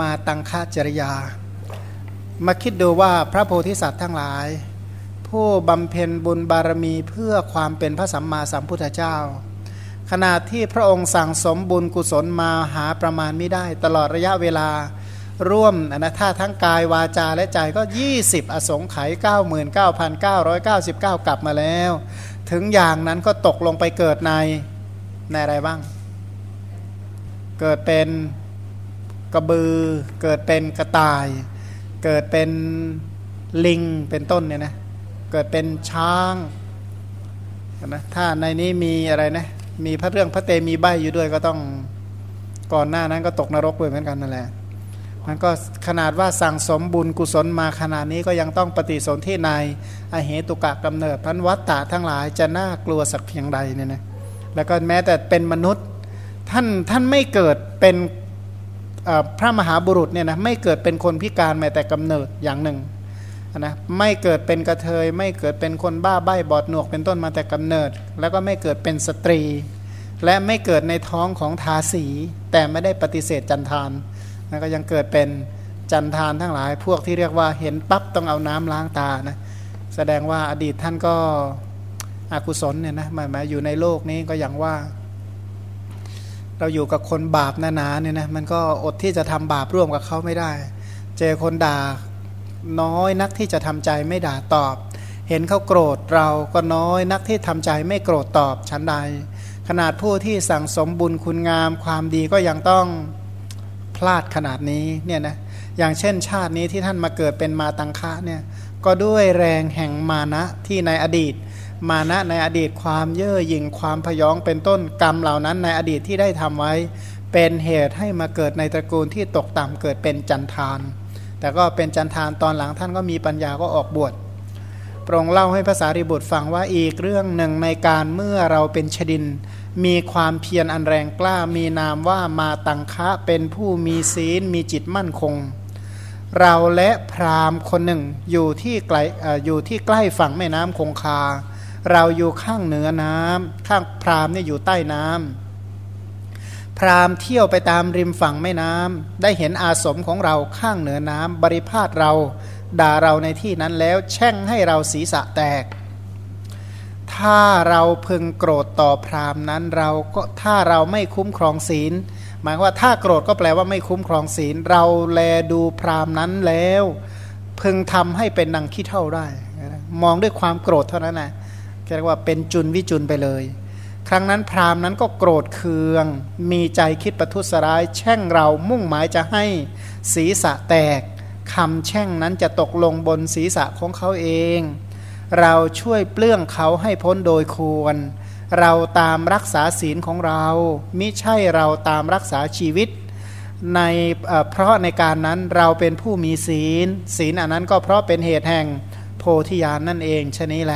มาตังคจริยา มาคิดดูว่าพระโพธิสัตว์ทั้งหลาย ผู้บำเพ็ญบุญบารมีเพื่อความเป็นพระสัมมาสัมพุทธเจ้า ขณะที่พระองค์สั่งสมบุญกุศลมาหาประมาณไม่ได้ ตลอดระยะเวลาร่วมอนะถ้าทั้งกายวาจาและใจก็ 20 อสงไขย99,999 กลับมาแล้ว ถึงอย่างนั้นก็ตกลงไปเกิดในในอะไรบ้าง เกิดเป็น กระบือ เกิดเป็นกระต่าย เกิดเป็นลิงเป็นต้นเนี่ยนะเกิดเป็นช้างนะถ้าในนี้มีอะไรนะมีพระเรื่องพระเตมีใบอยู่ด้วยก็ต้องก่อนหน้านั้นก็ตกนรกด้วยเหมือนกันนั่นแหละมันก็ขนาดว่าสั่งสมบุญกุศลมาขนาดนี้ก็ยังต้องปฏิสนธิในอเหตุกะกำเนิดพันวัตตะทั้งหลายจะน่ากลัวสักเพียงใดเนี่ยนะแล้วก็แม้แต่เป็นมนุษย์ท่านท่านไม่เกิดเป็น พระมหาบุรุษเนี่ยนะไม่เกิดเป็นคนพิการแม้แต่กำเนิดอย่างหนึ่งนะไม่เกิดเป็นกระเทย ไม่เกิดเป็นคนบ้าใบ้บอดหนวกเป็นต้นมาแต่กำเนิด แล้วก็ไม่เกิดเป็นสตรี และไม่เกิดในท้องของทาสี แต่ไม่ได้ปฏิเสธจันทานนะก็ยังเกิดเป็นจันทานทั้งหลาย พวกที่เรียกว่าเห็นปั๊บต้องเอาน้ำล้างตานะแสดงว่าอดีตท่านก็อกุศลเนี่ยนะหมายมาอยู่ในโลกนี้ก็อย่างว่า เราอยู่กับคนบาปหนาๆเนี่ยนะมันก็อดที่จะทำบาปร่วมกับเขาไม่ได้ เจอคนด่าน้อยนักที่จะทำใจไม่ด่าตอบ เห็นเขาโกรธเราก็น้อยนักที่ทำใจไม่โกรธตอบชั้นใด ขนาดผู้ที่สั่งสมบุญคุณงามความดีก็ยังต้องพลาดขนาดนี้เนี่ยนะอย่างเช่นชาตินี้ที่ท่านมาเกิดเป็นมาตังคะเนี่ยก็ด้วยแรงแห่งมานะที่ในอดีต มานะในอดีตความเย่อหยิ่งความพยองเป็นต้นกรรมเหล่านั้นในอดีตที่ได้ทำไว้ เป็นเหตุให้มาเกิดในตระกูลที่ตกต่ำเกิดเป็นจันทานแต่ก็เป็นจันทานตอนหลังท่านก็มีปัญญาก็ออกบวชโปรงเล่าให้ภาษาริบุตรฟังว่าอีกเรื่องหนึ่งในการเมื่อเราเป็นชดิน มีความเพียรอันแรงกล้ามีนามว่ามาตังคะเป็นผู้มีศีลมีจิตมั่นคง เราและพราหมณ์คนหนึ่งอยู่ที่ไกลอยู่ที่ใกล้ฝั่งแม่น้ำคงคา เราอยู่ข้างเหนือน้ำข้างพรามเนี่ยอยู่ใต้น้ำพรามเที่ยวไปตามริมฝั่งแม่น้ำได้เห็นอาสมของเราข้างเหนือน้ำบริพาทเราด่าเราในที่นั้นแล้วแช่งให้เราศีรษะแตก ถ้าเราพึงโกรธต่อพรามนั้นเราก็ถ้าเราไม่คุ้มครองศีล หมายว่าถ้าโกรธก็แปลว่าไม่คุ้มครองศีล เราแลดูพรามนั้นแล้ว พึงทำให้เป็นนังขี้เท่าได้ มองด้วยความโกรธเท่านั้นนะ เรียกว่าเป็นจุนวิจุนไปเลย ครั้งนั้นพราหมณ์นั้นก็โกรธเคือง มีใจคิดประทุษร้าย แช่งเรามุ่งหมายจะให้ศีรษะแตกคำแช่งนั้นจะตกลงบนศีรษะของเขาเอง เราช่วยเปลื้องเขาให้พ้นโดยควร เราตามรักษาศีลของเรามิใช่เราตามรักษาชีวิต ในเพราะในการนั้นเราเป็นผู้มีศีล ศีลอันนั้นก็เพราะเป็นเหตุแห่งโพธิญาณนนั่นเองชนี้แล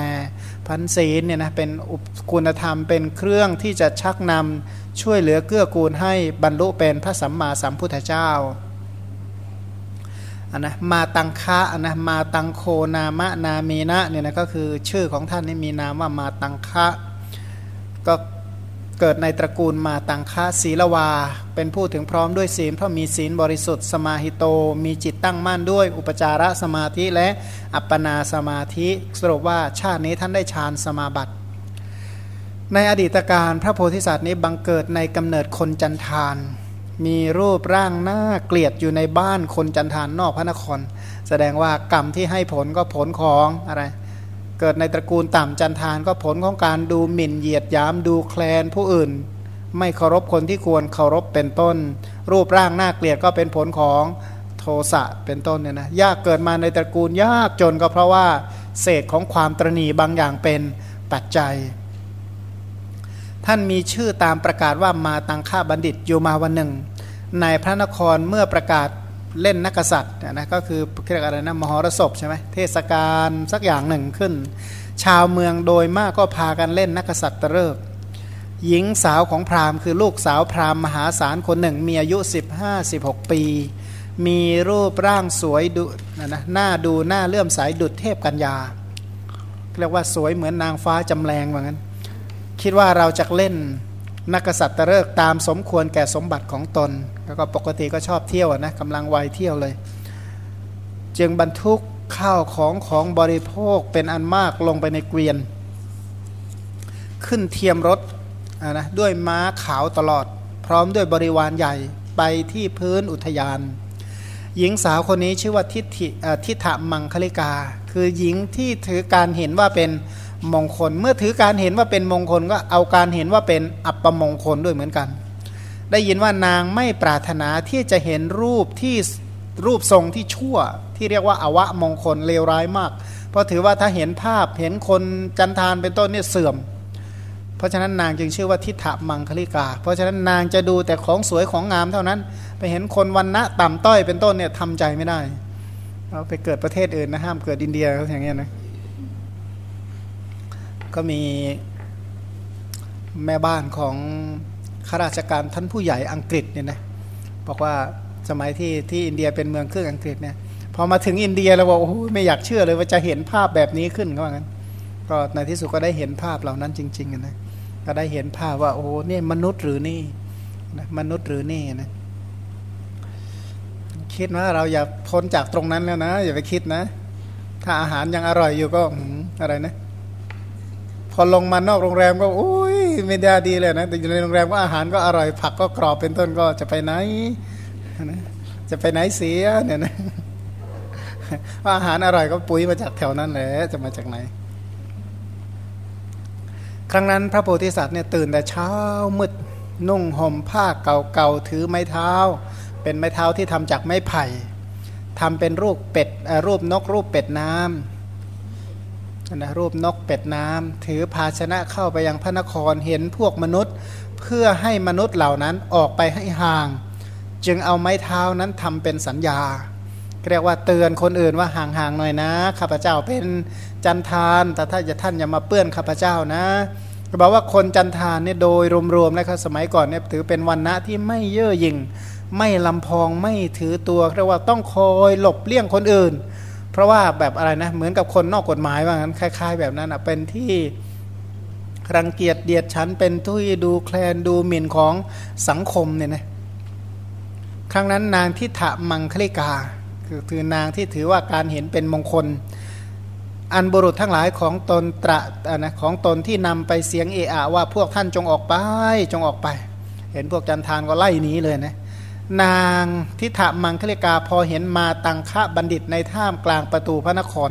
พันศีลเนี่ยนะเป็นอุปคุณธรรมเป็นเครื่องที่จะชักนำช่วยเหลือเกื้อกูลให้บรรลุเป็นพระสัมมาสัมพุทธเจ้านนะมาตังคะนนะมาตังโคนามะนามีนะเนี่ยนะก็คือชื่อของท่านนี่มีนามว่ามาตังคะก็ เกิดในตระกูลมาตังคะศีลวา เป็นผู้ถึงพร้อมด้วยศีลเพราะมีศีลบริสุทธิ์สมาหิโต มีจิตตั้งมั่นด้วย อุปจารสมาธิและอัปปนาสมาธิสรุปว่าชาตินี้ท่านได้ฌานสมาบัติ ในอดีตการพระโพธิสัตว์นี้บังเกิดในกำเนิดคนจันทานมีรูปร่างหน้าเกลียดอยู่ในบ้านคนจันทานนอกพระนคร แสดงว่ากรรมที่ให้ผลก็ผลของอะไร เกิดในตระกูลต่ำจันทานก็ผลของการดูหมิ่นเหยียดยามดูแคลนผู้อื่น ไม่เคารพคนที่ควรเคารพเป็นต้น รูปร่างหน้าเกลียดก็เป็นผลของโทสะเป็นต้นเนี่ยนะยากเกิดมาในตระกูลยากจนก็เพราะว่าเศษของความตรณีบางอย่างเป็นปัจจัย ท่านมีชื่อตามประกาศว่ามาตังค่าบัณฑิตอยู่มาวันหนึ่ง ในพระนครเมื่อประกาศ เล่นนักษัตริย์นะก็คือเรียกอะไรนะมหรสพใช่ไหมเทศกาลสักอย่างหนึ่งขึ้น ชาวเมืองโดยมากก็พากันเล่นนักษัตริย์เริกหญิงสาวของพราหมณ์คือลูกสาวพราหมณ์มหาศาลคนหนึ่ง มีอายุ 15-16 ปี มีรูปร่างสวยดุนะนะหน้าดูหน้าเลื่อมสายดุดเทพกัญญา เรียกว่าสวยเหมือนนางฟ้าจำแรงว่างั้นคิดว่าเราจะเล่น นักษัตริย์เลิกตามสมควรแก่สมบัติของตน แล้วก็ปกติก็ชอบเที่ยวนะกำลังวัยเที่ยวเลย จึงบรรทุกข้าวของของบริโภคเป็นอันมากลงไปในเกวียน ขึ้นเทียมรถนะด้วยม้าขาวตลอด พร้อมด้วยบริวารใหญ่ไปที่พื้นอุทยาน หญิงสาวคนนี้ชื่อว่าทิฏฐิทิฏฐมังคลิกา คือหญิงที่ถือการเห็นว่าเป็น มงคล เมื่อถือการเห็นว่าเป็นมงคลก็เอาการเห็นว่าเป็นอัปมงคลด้วยเหมือนกัน ได้ยินว่านางไม่ปรารถนาที่จะเห็นรูปที่รูปทรงที่ชั่วที่เรียกว่าอวะมงคลเลวร้ายมาก เพราะถือว่าถ้าเห็นภาพเห็นคนจันทานเป็นต้นเนี่ยเสื่อม เพราะฉะนั้นนางจึงชื่อว่าทิฏฐมังคลิกา เพราะฉะนั้นนางจะดูแต่ของสวยของงามเท่านั้น ไปเห็นคนวันณะต่ำต้อยเป็นต้นเนี่ยทำใจไม่ได้เอาไปเกิดประเทศอื่นนะห้ามเกิดอินเดียเขาอย่างเงี้ยนะ ก็มีแม่บ้านของข้าราชการท่านผู้ใหญ่อังกฤษเนี่ยนะบอกว่าสมัยที่ที่อินเดียเป็นเมืองเครื่องอังกฤษเนี่ยพอมาถึงอินเดียเราบอกโอ้ไม่อยากเชื่อเลยว่าจะเห็นภาพแบบนี้ขึ้นก็ว่างั้น ก็ในที่สุดก็ได้เห็นภาพเหล่านั้นจริงๆนะก็ได้เห็นภาพว่าโอ้นี่มนุษย์หรือนี่นะมนุษย์หรือนี่นะคิดว่าเราอย่าพ้นจากตรงนั้นแล้วนะ อย่าไปคิดนะ ถ้าอาหารยังอร่อยอยู่ก็อะไรนะ พอลงมานอกโรงแรมก็อุ้ยไม่ได้ดีเลยนะแต่อยู่ในโรงแรมก็อาหารก็อร่อยผักก็กรอบเป็นต้นก็จะไปไหนนะจะไปไหนเสียเนี่ยนะว่าอาหารอร่อยก็ปุ๋ยมาจากแถวนั้นแหละจะมาจากไหน ครั้งนั้นพระโพธิสัตว์เนี่ยตื่นแต่เช้ามืดนุ่งห่มผ้าเก่าๆถือไม้เท้า เป็นไม้เท้าที่ทำจากไม้ไผ่ทำเป็นรูปเป็ดรูปนกรูปเป็ดน้ำ นะรูปนกเป็ดน้ำถือภาชนะเข้าไปยังพระนครเห็นพวกมนุษย์ เพื่อให้มนุษย์เหล่านั้นออกไปให้ห่าง จึงเอาไม้เท้านั้นทำเป็นสัญญา เรียกว่าเตือนคนอื่นว่าห่างๆหน่อยนะข้าพเจ้าเป็นจันทานแต่ถ้าจะท่านอย่ามาเปื้อนข้าพเจ้านะบอกว่าคนจันทานเนี่ยโดยรวมๆแล้วครับสมัยก่อนเนี่ยถือเป็นวันณะที่ไม่เย่อหยิ่ง ไม่ลำพองไม่ถือตัวเรียกว่าต้องคอยหลบเลี่ยงคนอื่น เพราะว่าแบบอะไรนะเหมือนกับคนนอกกฎหมายว่างั้นคล้าย ๆ แบบนั้นอะเป็นที่รังเกียจเดียดฉันเป็นทุยดูแคลนดูหมิ่นของสังคมเนี่ยนะครั้งนั้นนางทิฏฐมังคลิกาคือคือนางที่ถือว่าการเห็นเป็นมงคล อันบุรุษทั้งหลายของตนตระนะของตนที่นำไปเสียงเอะอะว่าพวกท่านจงออกไปจงออกไป เห็นพวกจันทานก็ไล่หนีเลยนะ นางทิฏมังคลิกาพอเห็นมาตังคะบัณฑิตในท่ามกลางประตูพระนคร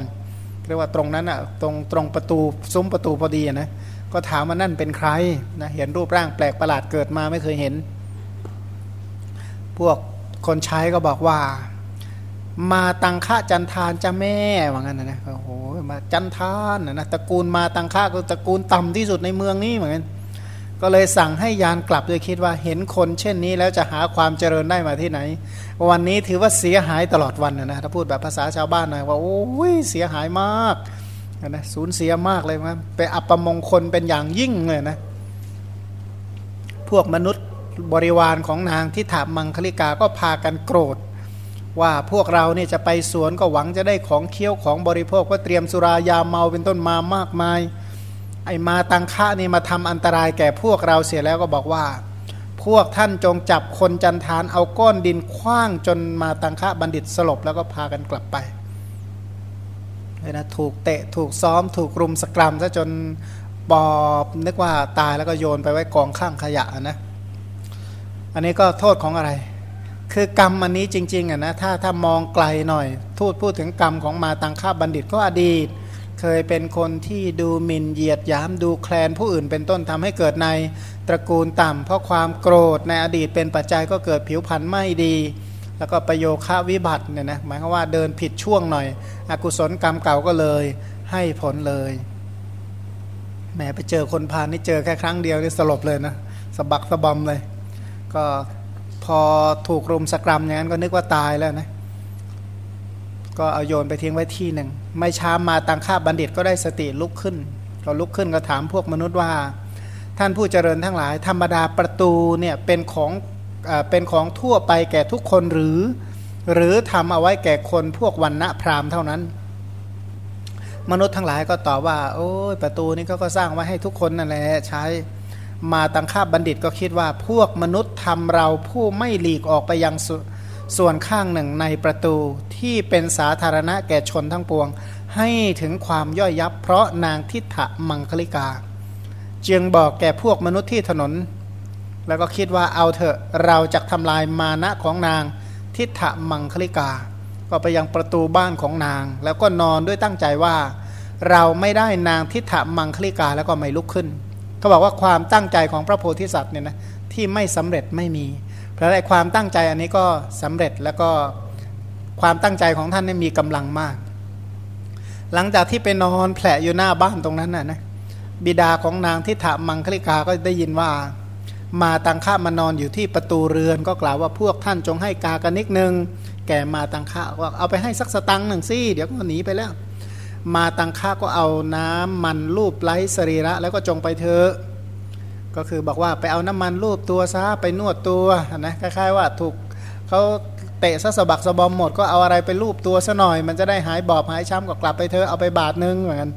เรียกว่าตรงนั้นอะตรงตรงประตูซุ้มประตูพอดีนะก็ถามว่านั่นเป็นใครนะเห็นรูปร่างแปลกประหลาดเกิดมาไม่เคยเห็น พวกคนใช้ก็บอกว่า มาตังค่าจันทานจะแม่ว่างั้นนะโอ้โหมาจันทานนะตระกูลมาตังค่าก็ตระกูลต่ำที่สุดในเมืองนี้เหมือนกัน ก็เลยสั่งให้ยานกลับโดยคิดว่าเห็นคนเช่นนี้แล้วจะหาความเจริญได้มาที่ไหน วันนี้ถือว่าเสียหายตลอดวันนะถ้าพูดแบบภาษาชาวบ้านหน่อยว่าโอ้ยเสียหายมากนะสูญเสียมากเลยนะไปอัปมงคลเป็นอย่างยิ่งเลยนะพวกมนุษย์บริวารของนางที่ถามมังคลิกาก็พากันโกรธ ว่าพวกเราเนี่ยจะไปสวนก็หวังจะได้ของเคี้ยวของบริโภคก็เตรียมสุรายาเมาเป็นต้นมามากมาย ไอมาตังคะนี่มาทำอันตรายแก่พวกเราเสียแล้วก็บอกว่า พวกท่านจงจับคนจันทานเอาก้อนดินคว้างจนมาตังคะบัณฑิตสลบแล้วก็พากันกลับไปนะถูกเตะถูกซ้อม ถูกรุมสกรัมซะจนบอบนึกว่าตายแล้วก็โยนไปไว้กองข้างขยะนะ อันนี้ก็โทษของอะไร คือกรรมอันนี้จริงๆอะนะถ้าถ้ามองไกลหน่อยทูดพูดถึงกรรมของมาตังค่าบัณฑิตก็อดีต เคยเป็นคนที่ดูหมิ่นเหยียดยามดูแคลนผู้อื่นเป็นต้นทำให้เกิดในตระกูลต่ำเพราะความโกรธในอดีตเป็นปัจจัยก็เกิดผิวพรรณไม่ดี แล้วก็ประโยคะวิบัติเนี่ยนะหมายความว่าเดินผิดช่วงหน่อย อกุศลกรรมเก่าก็เลยให้ผลเลยแหมไปเจอคนพาลนี่เจอแค่ครั้งเดียวนี่สลบเลยนะสะบักสะบอมเลย ก็พอถูกรุมสกรัมอย่างนั้นก็นึกว่าตายแล้วนะ ก็เอาโยนไปทิ้งไว้ที่หนึ่ง ไม่ช้ามาตังค่าบัณฑิตก็ได้สติลุกขึ้นก็ลุกขึ้นก็ถามพวกมนุษย์ว่า ท่านผู้เจริญทั้งหลาย ธรรมดาประตูเนี่ยเป็นของเป็นของทั่วไปแก่ทุกคนหรือ หรือทำเอาไว้แก่คนพวกวันณะพราหมณ์เท่านั้น มนุษย์ทั้งหลายก็ตอบว่า โอ้ยประตูนี้เขาก็สร้างไว้ให้ทุกคนนั่นแหละใช้มาตังค่าบัณฑิตก็คิดว่าพวกมนุษย์ทำเราผู้ไม่หลีกออกไปยังสส่วนข้างหนึ่งในประตู ที่เป็นสาธารณะแก่ชนทั้งปวง ให้ถึงความย่อยยับ เพราะนางทิฏฐมังคลิกา จึงบอกแก่พวกมนุษย์ที่ถนน แล้วก็คิดว่าเอาเถอะเราจะทำลายมานะของนางทิฏฐมังคลิกา ก็ไปยังประตูบ้านของนาง แล้วก็นอนด้วยตั้งใจว่า เราไม่ได้นางทิฏฐมังคลิกาแล้วก็ไม่ลุกขึ้นเขาบอกว่าความตั้งใจของพระโพธิสัตว์เนี่ยนะที่ไม่สำเร็จไม่มี เพราะไอ้ความตั้งใจอันนี้ก็สำเร็จแล้วก็ ความตั้งใจของท่านนี่มีกำลังมาก หลังจากที่ไปนอนแผลอยู่หน้าบ้านตรงนั้นน่ะนะบิดาของนางทิฏฐมังคลิกาก็ได้ยินว่า มาตังค่ามานอนอยู่ที่ประตูเรือนก็กล่าวว่าพวกท่านจงให้กากันนิดนึง แก่มาตังค่าว่าเอาไปให้สักสตังหนึ่งสิเดี๋ยวก็หนีไปแล้ว มาตังค่าก็เอาน้ำมันรูปไล้สรีระแล้วก็จงไปเถอะก็คือบอกว่าไปเอาน้ำมันรูปตัวซะไปนวดตัวนะคล้ายๆว่าถูกเขา เตะซะสะบักสะบอมหมดก็เอาอะไรไปรูปตัวซะหน่อย มันจะได้หายบอบหายช้ำก็กลับไปเธอเอาไปบาทนึงเหมือนกัน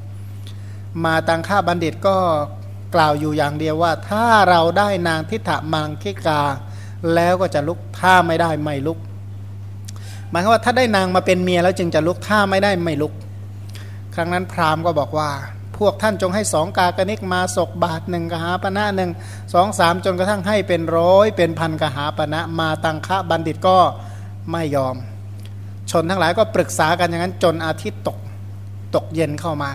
มาตังค่าบัณฑิตก็กล่าวอยู่อย่างเดียวว่า ถ้าเราได้นางทิฏฐมังคิกา แล้วก็จะลุกถ้าไม่ได้ไม่ลุก หมายความว่าถ้าได้นางมาเป็นเมียแล้วจึงจะลุกถ้าไม่ได้ไม่ลุก ครั้งนั้นพราหมณ์ก็บอกว่า พวกท่านจงให้สองกากนิกมาศกบาทหนึ่งกหาปณะหนึ่งสองสามจนกระทั่งให้เป็นร้อยเป็นพันกหาปณะมาตังคะบัณฑิตก็ ไม่ยอม ชนทั้งหลายก็ปรึกษากันอย่างนั้นจนอาทิตย์ตกตกเย็นเข้ามา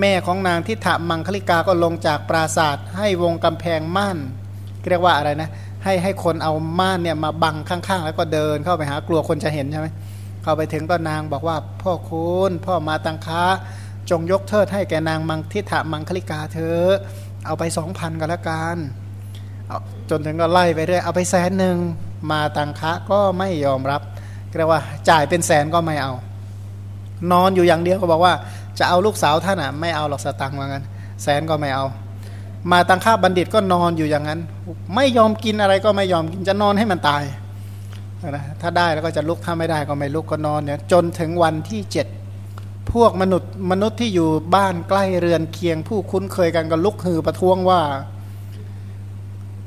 แม่ของนางทิฏฐมังคลิกาก็ลงจากปราศาสตร์ให้วงกำแพงม่านเรียกว่าอะไรนะ ให้ให้คนเอาม่านเนี่ยมาบังข้างๆ แล้วก็เดินเข้าไปหากลัวคนจะเห็นใช่ไหมเข้าไปถึงก็นางบอกว่าพ่อคุณพ่อมาตังค้าจงยกเทิดให้แกนางมังทิฏฐมังคลิกาเธอเอาไปสองพันก็แล้วกันจนถึงก็ไล่ไปเรื่อยเอาไปแสนหนึ่ง มาตังค้าก็ไม่ยอมรับเรียกว่าจ่ายเป็นแสนก็ไม่เอา นอนอยู่อย่างเดียวก็บอกว่าจะเอาลูกสาวท่านอะไม่เอาหรอกสตังค์ว่างั้น แสนก็ไม่เอา มาตังค่าบัณฑิตก็นอนอยู่อย่างนั้น ไม่ยอมกินอะไรก็ไม่ยอมกินจะนอนให้มันตายนะถ้าได้แล้วก็จะลุกถ้าไม่ได้ก็ไม่ลุกก็นอนเนี่ยจนถึงวันที่เจ็ดพวกมนุษย์มนุษย์ที่อยู่บ้านใกล้เรือนเคียง ผู้คุ้นเคยกันก็ลุกฮือประท้วงว่า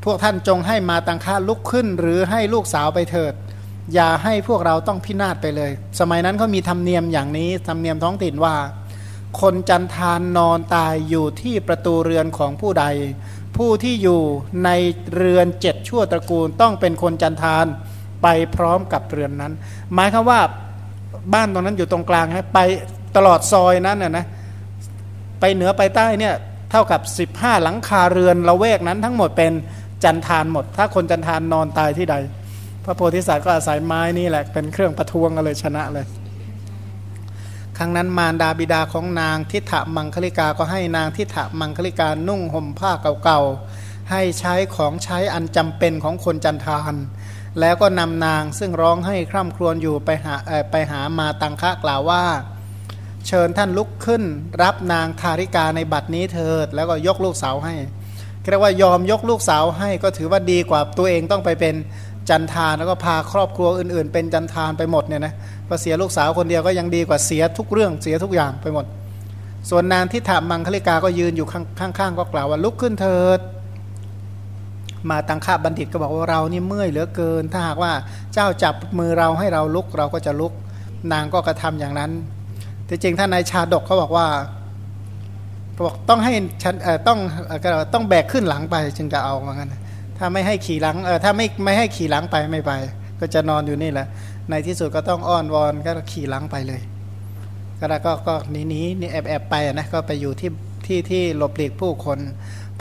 พวกท่านจงให้มาตังค่าลุกขึ้น หรือให้ลูกสาวไปเถิด อย่าให้พวกเราต้องพินาศไปเลย สมัยนั้นเขามีธรรมเนียมอย่างนี้ธรรมเนียมท้องถิ่นว่า คนจันทานนอนตายอยู่ที่ประตูเรือนของผู้ใด ผู้ที่อยู่ในเรือนเจ็ดชั่วตระกูลต้องเป็นคนจันทานไปพร้อมกับเรือนนั้น หมายคือว่าบ้านตรงนั้นอยู่ตรงกลางฮะไปตลอดซอยนั้นน่ะนะไปเหนือไปใต้เนี่ยเท่ากับ 15 หลังคาเรือนละเวกนั้นทั้งหมดเป็น จันทานหมด ถ้าคนจันทานนอนตายที่ใด พระโพธิสัตว์ก็อาศัยไม้นี่แหละเป็นเครื่องประท้วงกันเลยชนะเลย ครั้งนั้นมารดาบิดาของนางทิฏฐมังคลิกาก็ให้นางทิฏฐมังคลิกานุ่งห่มผ้าเก่าๆ ให้ใช้ของใช้อันจำเป็นของคนจันทาน แล้วก็นำนางซึ่งร้องให้คร่ำครวญอยู่ไปหาไปหามาตังคะกล่าวว่าเชิญท่านลุกขึ้น รับนางทาริกาในบัดนี้เถิด แล้วก็ยกลูกสาวให้ เรียกว่ายอมยกลูกสาวให้ก็ถือว่าดีกว่าตัวเองต้องไปเป็นจันทานแล้วก็พาครอบครัวอื่น ๆ เป็นจันทานไปหมดเนี่ยนะก็เสียลูกสาวคนเดียวก็ยังดีกว่าเสียทุกเรื่องเสียทุกอย่างไปหมด ส่วนนางทิฏฐามังคลิกาก็ยืนอยู่ข้างๆก็กล่าวว่าลุกขึ้นเถิด มาตังค่าบัณฑิตก็บอกว่าเรานี่เมื่อยเหลือเกิน ถ้าหากว่าเจ้าจับมือเราให้เราลุกเราก็จะลุก นางก็กระทำอย่างนั้นแต่จริงท่านนายชาดกเขาบอกว่า บอกต้องให้ฉันต้องต้องแบกขึ้นหลังไปจึงจะเอาเหมือนกันถ้าไม่ให้ขี่หลังเออถ้าไม่ไม่ให้ขี่หลังไปไม่ไป ก็จะนอนอยู่นี่แหละ ในที่สุดก็ต้องอ้อนวอนก็ขี่หลังไปเลย ก็แล้วก็ก็หนีหนีนี่แอบแอบไปนะก็ไปอยู่ที่ที่ที่หลบหลีกผู้คน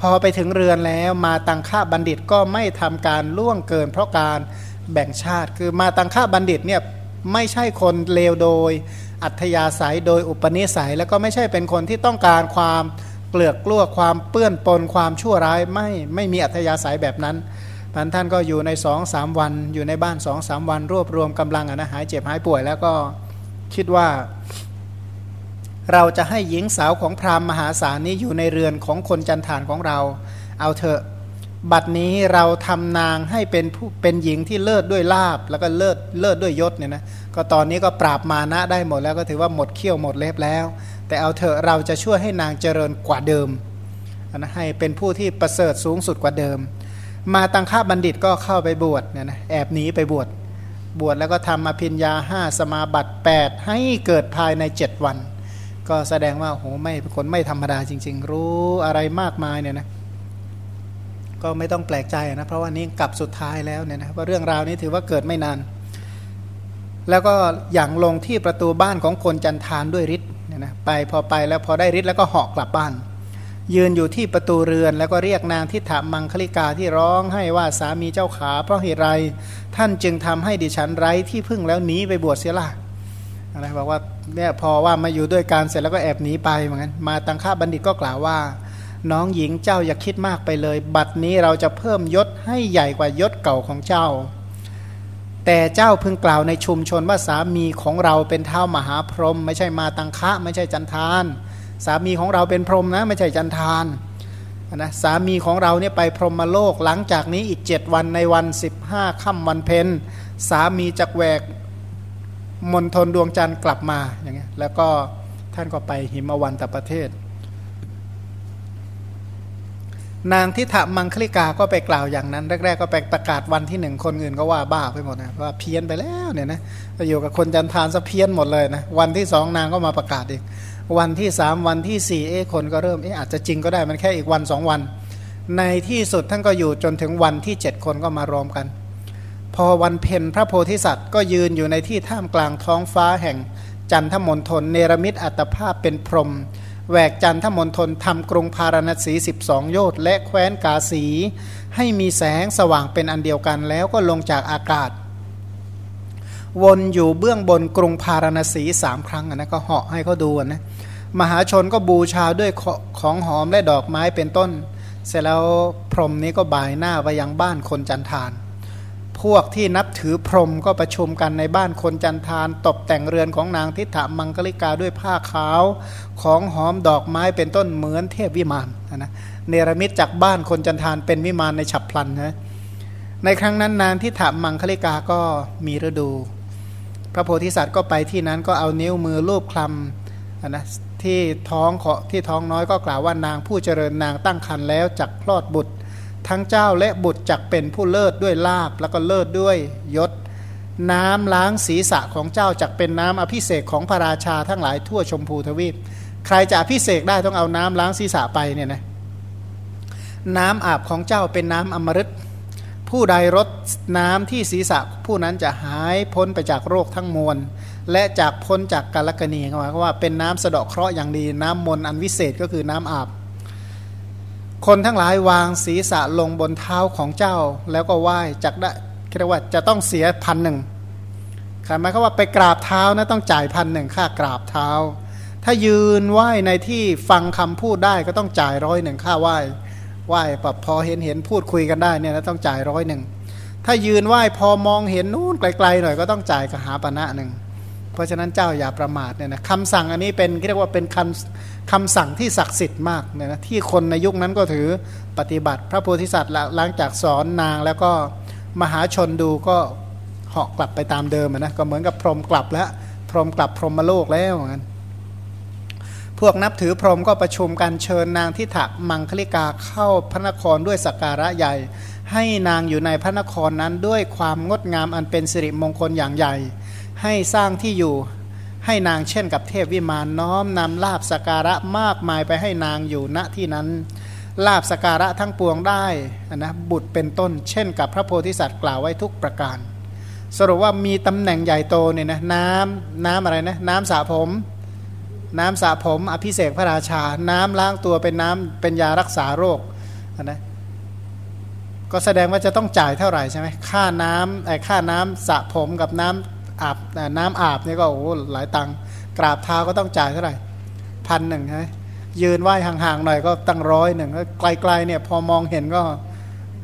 พอไปถึงเรือนแล้วมาตังค่าบัณฑิตก็ไม่ทำการล่วงเกิน เพราะการแบ่งชาติคือมาตังค่าบัณฑิตเนี่ยไม่ใช่คนเลวโดย อัธยาศัยโดยอุปนิสัย แล้วก็ไม่ใช่เป็นคนที่ต้องการความเกลือกกลัวความเปื้อนปนความชั่วร้ายไม่ไม่มีอัธยาศัยแบบนั้นพันท่านก็อยู่ในสองสามวัน อยู่ในบ้านสองสามวัน รวบรวมกำลังนะหายเจ็บหายป่วย แล้วก็คิดว่า เราจะให้หญิงสาวของพราหมณ์มหาศาลนี้อยู่ในเรือนของคนจันทานของเรา เอาเถอะบัดนี้เราทำนางให้เป็นผู้เป็นหญิงที่เลิศด้วยลาบแล้วก็เลิศเลิศด้วยยศเนี่ยนะ ก็ตอนนี้ก็ปราบมานะได้หมดแล้วก็ถือว่าหมดเขี้ยวหมดเล็บแล้ว แต่เอาเถอะเราจะช่วยให้นางเจริญกว่าเดิมนะให้เป็นผู้ที่ประเสริฐสูงสุดกว่าเดิม มาตังค่าบัณฑิตก็เข้าไปบวชเนี่ยนะแอบหนีไปบวชบวชแล้วก็ทำอภิญญาห้าสมาบัติ 8 ให้เกิดภายใน 7 วัน ก็แสดงว่าโหไม่คนไม่ธรรมดาจริง ๆ รู้อะไรมากมายเนี่ยนะก็ไม่ต้องแปลกใจนะเพราะว่านี้กลับสุดท้ายแล้วเนี่ยนะว่าเรื่องราวนี้ถือว่าเกิดไม่นาน แล้วก็อย่างลงที่ประตูบ้านของคนจันทานด้วยฤทธิ์เนี่ยนะไปพอไปแล้วพอได้ฤทธิ์แล้วก็เหาะกลับบ้าน ยืนอยู่ที่ประตูเรือนแล้วก็เรียกนางทิฏฐมังคลิกาที่ร้องให้ว่าสามีเจ้าขาเพราะเหตุไรท่านจึงทำให้ดิฉันไร้ที่พึ่งแล้วหนีไปบวชเสียละนะบอกว่าเนี่ยพอว่ามาอยู่ด้วยกันเสร็จแล้วก็แอบหนีไปเหมือนกันมาตังค่าบัณฑิตก็กล่าวว่า น้องหญิงเจ้าอย่าคิดมากไปเลย บัดนี้เราจะเพิ่มยศให้ใหญ่กว่ายศเก่าของเจ้า แต่เจ้าพึงกล่าวในชุมชนว่าสามีของเราเป็นเท้ามหาพรหมไม่ใช่มาตังคะไม่ใช่จันทาน สามีของเราเป็นพรหมนะไม่ใช่จันทานนะสามีของเราเนี่ยไปพรหมโลกหลังจากนี้อีกเจ็ดวันในวันสิบห้าค่ำวันเพ็ญสามีจักแหวกมณฑลดวงจันทร์กลับมาอย่างเงี้ยแล้วก็ท่านก็ไปหิมวันตประเทศ นางทิฏฐมังคลิกาก็ไปกล่าวอย่างนั้น แรก ๆ ก็ไปประกาศวันที่หนึ่งคนอื่นก็ว่าบ้าไปหมดนะว่าเพี้ยนไปแล้วเนี่ยนะอยู่กับคนจันทานสะเพี้ยนหมดเลยนะวันที่สองนางก็มาประกาศอีก วันที่สามวันที่สี่เอ๊คนก็เริ่มเอ๊อาจจะจริงก็ได้มันแค่อีกวันสองวัน ในที่สุดท่านก็อยู่จนถึงวันที่เจ็ดคนก็มารวมกัน พอวันเพ็ญพระโพธิสัตว์ก็ยืนอยู่ในที่ท่ามกลางท้องฟ้าแห่งจันทมณฑลเนรมิตอัตภาพเป็นพรหม แหวกจันทมณฑลทำกรุงพาราณสี 12 โยชน์และแคว้นกาสี ให้มีแสงสว่างเป็นอันเดียวกันแล้วก็ลงจากอากาศ วนอยู่เบื้องบนกรุงพาราณสีสามครั้งนะก็เหาะให้เขาดูนะมหาชนก็บูชาด้วยของหอมและดอกไม้เป็นต้น เสร็จแล้วพรหมนี้ก็บ่ายหน้าไปยังบ้านคนจันทาน พวกที่นับถือพรหมก็ประชุมกันในบ้านคนจันทาน ตกแต่งเรือนของนางทิฏฐามังคลิกาด้วยผ้าขาวของหอมดอกไม้เป็นต้นเหมือนเทพวิมานนะเนรมิตจากบ้านคนจันทานเป็นวิมานในฉับพลันนะในครั้งนั้นนางทิฏฐามังคลิกาก็มีฤดู พระโพธิสัตว์ก็ไปที่นั้นก็เอานิ้วมือลูบคลำนะที่ท้องที่ท้องน้อยก็กล่าวว่านางผู้เจริญนางตั้งครรภ์แล้วจักคลอดบุตร ทั้งเจ้าและบุตรจักเป็นผู้เลิศด้วยลาบแล้วก็เลิศด้วยยศ น้ำล้างศีรษะของเจ้าจักเป็นน้ำอภิเศกของพระราชาทั้งหลายทั่วชมพูทวีป ใครจะอภิเศกได้ต้องเอาน้ำล้างศีรษะไปเนี่ยนะน้ำอาบของเจ้าเป็นน้ำอมฤตผู้ใดรดน้ำที่ศีรษะผู้นั้นจะหายพ้นไปจากโรคทั้งมวล และจากพ้นจากกาลกณีหมายความว่าเป็นน้ำสะเดาะเคราะห์อย่างดี น้ำมนต์อันวิเศษก็คือน้ำอาบ คนทั้งหลายวางศีรษะลงบนเท้าของเจ้า แล้วก็ไหว้จักได้เรียกว่าจะต้องเสียพันหนึ่งหมายความว่าไปกราบเท้านะต้องจ่ายพันหนึ่งค่ากราบเท้า ถ้ายืนไหว้ในที่ฟังคำพูดได้ก็ต้องจ่ายร้อยหนึ่งค่าไหว้ไหว้แบบพอเห็นเห็นพูดคุยกันได้เนี่ยต้องจ่ายร้อยหนึ่งถ้ายืนไหว้พอมองเห็นนู่นไกลๆหน่อยก็ต้องจ่ายกหาปณะหนึ่งเพราะฉะนั้นเจ้าอย่าประมาทเนี่ยนะคำสั่งอันนี้เป็นเรียกว่าเป็นคำ คำสั่งที่ศักดิ์สิทธิ์มากเนี่ยนะที่คนในยุคนั้นก็ถือปฏิบัติ พระโพธิสัตว์หลังจากสอนนางแล้วก็มหาชนดูก็เหาะกลับไปตามเดิมนะก็เหมือนกับพรหมกลับแล้วพรหมกลับพรหมโลกแล้วเหมือนกันพวกนับถือพรหมก็ประชุมกันเชิญนางทิถักมังคลิกาเข้าพระนครด้วยสักการะใหญ่ ให้นางอยู่ในพระนครนั้นด้วยความงดงามอันเป็นสิริมงคลอย่างใหญ่ ให้สร้างที่อยู่ ให้นางเช่นกับเทพวิมานน้อมนำลาบสการะมากมายไปให้นางอยู่ณที่นั้น ลาบสการะทั้งปวงได้นะบุตรเป็นต้น เช่นกับพระโพธิสัตว์กล่าวไว้ทุกประการ สรุปว่ามีตำแหน่งใหญ่โตเนี่ยนะน้ำน้ำอะไรนะน้ำสระผม น้ำสระผมอภิเษกพระราชา น้ำล้างตัวเป็นน้ำเป็นยารักษาโรคนะก็แสดงว่าจะต้องจ่ายเท่าไหร่ใช่ไหมค่าน้ำไอ้ค่าน้ำสระผมกับน้ำ อาบน้ำอาบนี่ก็โอ้หลายตังกราบเท้าก็ต้องจ่ายเท่าไหร่พันหนึ่งใช่ยืนไหว้ห่างๆหน่อยก็ตั้งร้อยหนึ่งไกลๆเนี่ยพอมองเห็นก็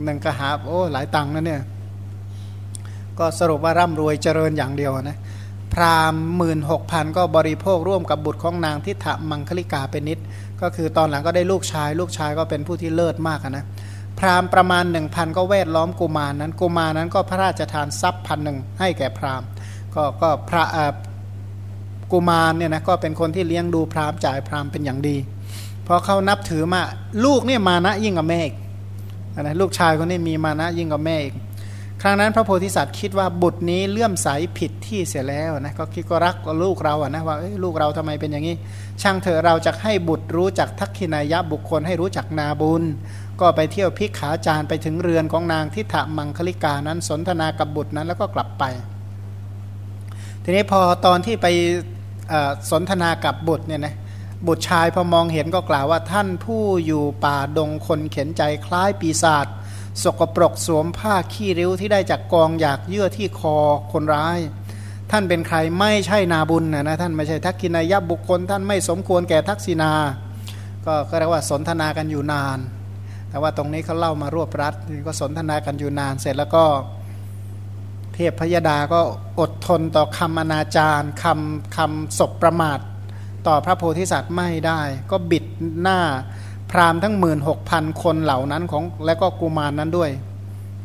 หนึ่งกระหาโอ้หลายตังนะเนี่ยก็สรุปว่าร่ำรวยเจริญอย่างเดียวนะพราหมณ์หมื่นหกพันก็บริโภคร่วมกับบุตรของนางทิฏมังคลิกาเป็นนิด ก็คือตอนหลังก็ได้ลูกชาย ลูกชายก็เป็นผู้ที่เลิศมากนะพราหมณ์ประมาณหนึ่งพันก็แวดล้อมกุมารนั้นกุมารนั้นก็พระราชทานทรัพย์พันหนึ่งให้แก่พราหมณ์ ก็ก็พระกุมารเนี่ยนะก็เป็นคนที่เลี้ยงดูพราหมณ์จ่ายพราหมณ์เป็นอย่างดี เพราะเขานับถือมาลูกเนี่ยมานะยิ่งกว่าแม่อีกนะลูกชายคนนี้มีมานะยิ่งกว่าแม่อีกครั้งนั้นพระโพธิสัตว์คิดว่าบุตรนี้เลื่อมใสผิดที่เสียแล้วนะก็คิดก็รักลูกเราอะนะว่าลูกเราทำไมเป็นอย่างนี้ ช่างเถอะเราจะให้บุตรรู้จักทักขินายะบุคคลให้รู้จักนาบุญ ก็ไปเที่ยวพิกขาจารไปถึงเรือนของนางทิฏฐมังคลิกานั้นสนทนากับบุตรนั้นแล้วก็กลับไป ทีนี้พอตอนที่ไปสนทนากับบุตรเนี่ยนะบุตรชายพอมองเห็นก็กล่าวว่าท่านผู้อยู่ป่าดงคนเข็นใจคล้ายปีศาจสกปรกสวมผ้าขี้ริ้วที่ได้จากกองอยากเยื่อที่คอคนร้าย ท่านเป็นใครไม่ใช่นาบุญนะนะท่านไม่ใช่ทักกินายบุคคล ท่านไม่สมควรแก่ทักษินาก็ก็เรียกว่าสนทนากันอยู่นาน แต่ว่าตรงนี้เขาเล่ามารวบรัดก็สนทนากันอยู่นานเสร็จแล้วก็ เทพพยดาก็อดทนต่อคำอนาจารคำคำศพประมาท ต่อพระโพธิสัตว์ไม่ได้ ก็บิดหน้าพราหมณ์ทั้งหมื่นหกพันคนเหล่านั้นของและก็กุมารนนั้นด้วย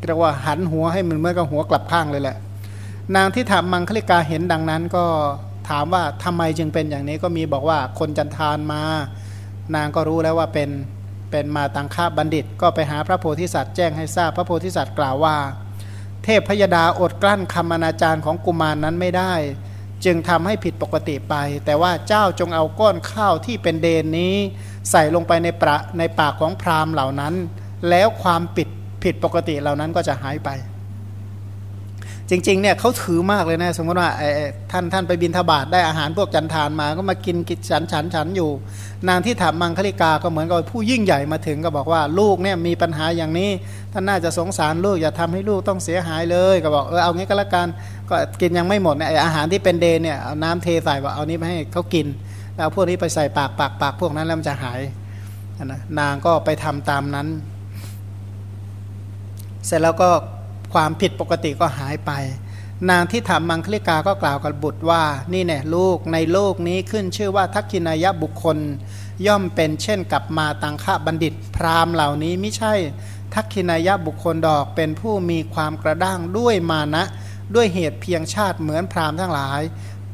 เรียกว่าหันหัวให้มันเมื่อกับหัวกลับข้างเลยแหละ นางที่ถามมังคลิกาเห็นดังนั้นก็ถามว่าทำไมจึงเป็นอย่างนี้ก็มีบอกว่าคนจันทานมา นางก็รู้แล้วว่าเป็นเป็นมาตังค่าบัณฑิต ก็ไปหาพระโพธิสัตว์แจ้งให้ทราบพระโพธิสัตว์กล่าวว่า เทพพยดาอดกลั้นคำอนาจารของกุมารนนั้นไม่ได้ จึงทำให้ผิดปกติไป แต่ว่าเจ้าจงเอาก้อนข้าวที่เป็นเดนนี้ ใส่ลงไปในประในปากของพราหมณ์เหล่านั้น แล้วความปิดผิดปกติเหล่านั้นก็จะหายไป จริงๆเนี่ยเขาถือมากเลยนะ สมมติว่าท่านท่านไปบินทบาทได้อาหารพวกจันทานมา ก็มากินกินฉันฉันฉันอยู่ นางที่ถามมังคลิกาก็เหมือนกับผู้ยิ่งใหญ่มาถึงก็บอกว่าลูกเนี่ยมีปัญหาอย่างนี้ ท่านน่าจะสงสารลูกอย่าทำให้ลูกต้องเสียหายเลย ก็บอกเออเอางี้ก็แล้วกันก็กินยังไม่หมดเนี่ยอาหารที่เป็นเดนเนี่ยเอาน้ำเทใส่ว่าเอานี้ไปให้เขากินแล้วพวกนี้ไปใส่ปากปากปากพวกนั้นแล้วมันจะหายนะนางก็ไปทำตามนั้น เสร็จแล้วก็ ความผิดปกติก็หายไป นางที่ถามมังคลิกาก็กล่าวกับบุตรว่า นี่เนี่ยลูกในโลกนี้ขึ้นชื่อว่าทักกินายะบุคคล ย่อมเป็นเช่นกับมาตังคะบัณฑิต พราหมณ์เหล่านี้ไม่ใช่ ทักขินายะบุคคลดอกเป็นผู้มีความกระด้างด้วยมานะ ด้วยเหตุเพียงชาติเหมือนพราหมณ์ทั้งหลาย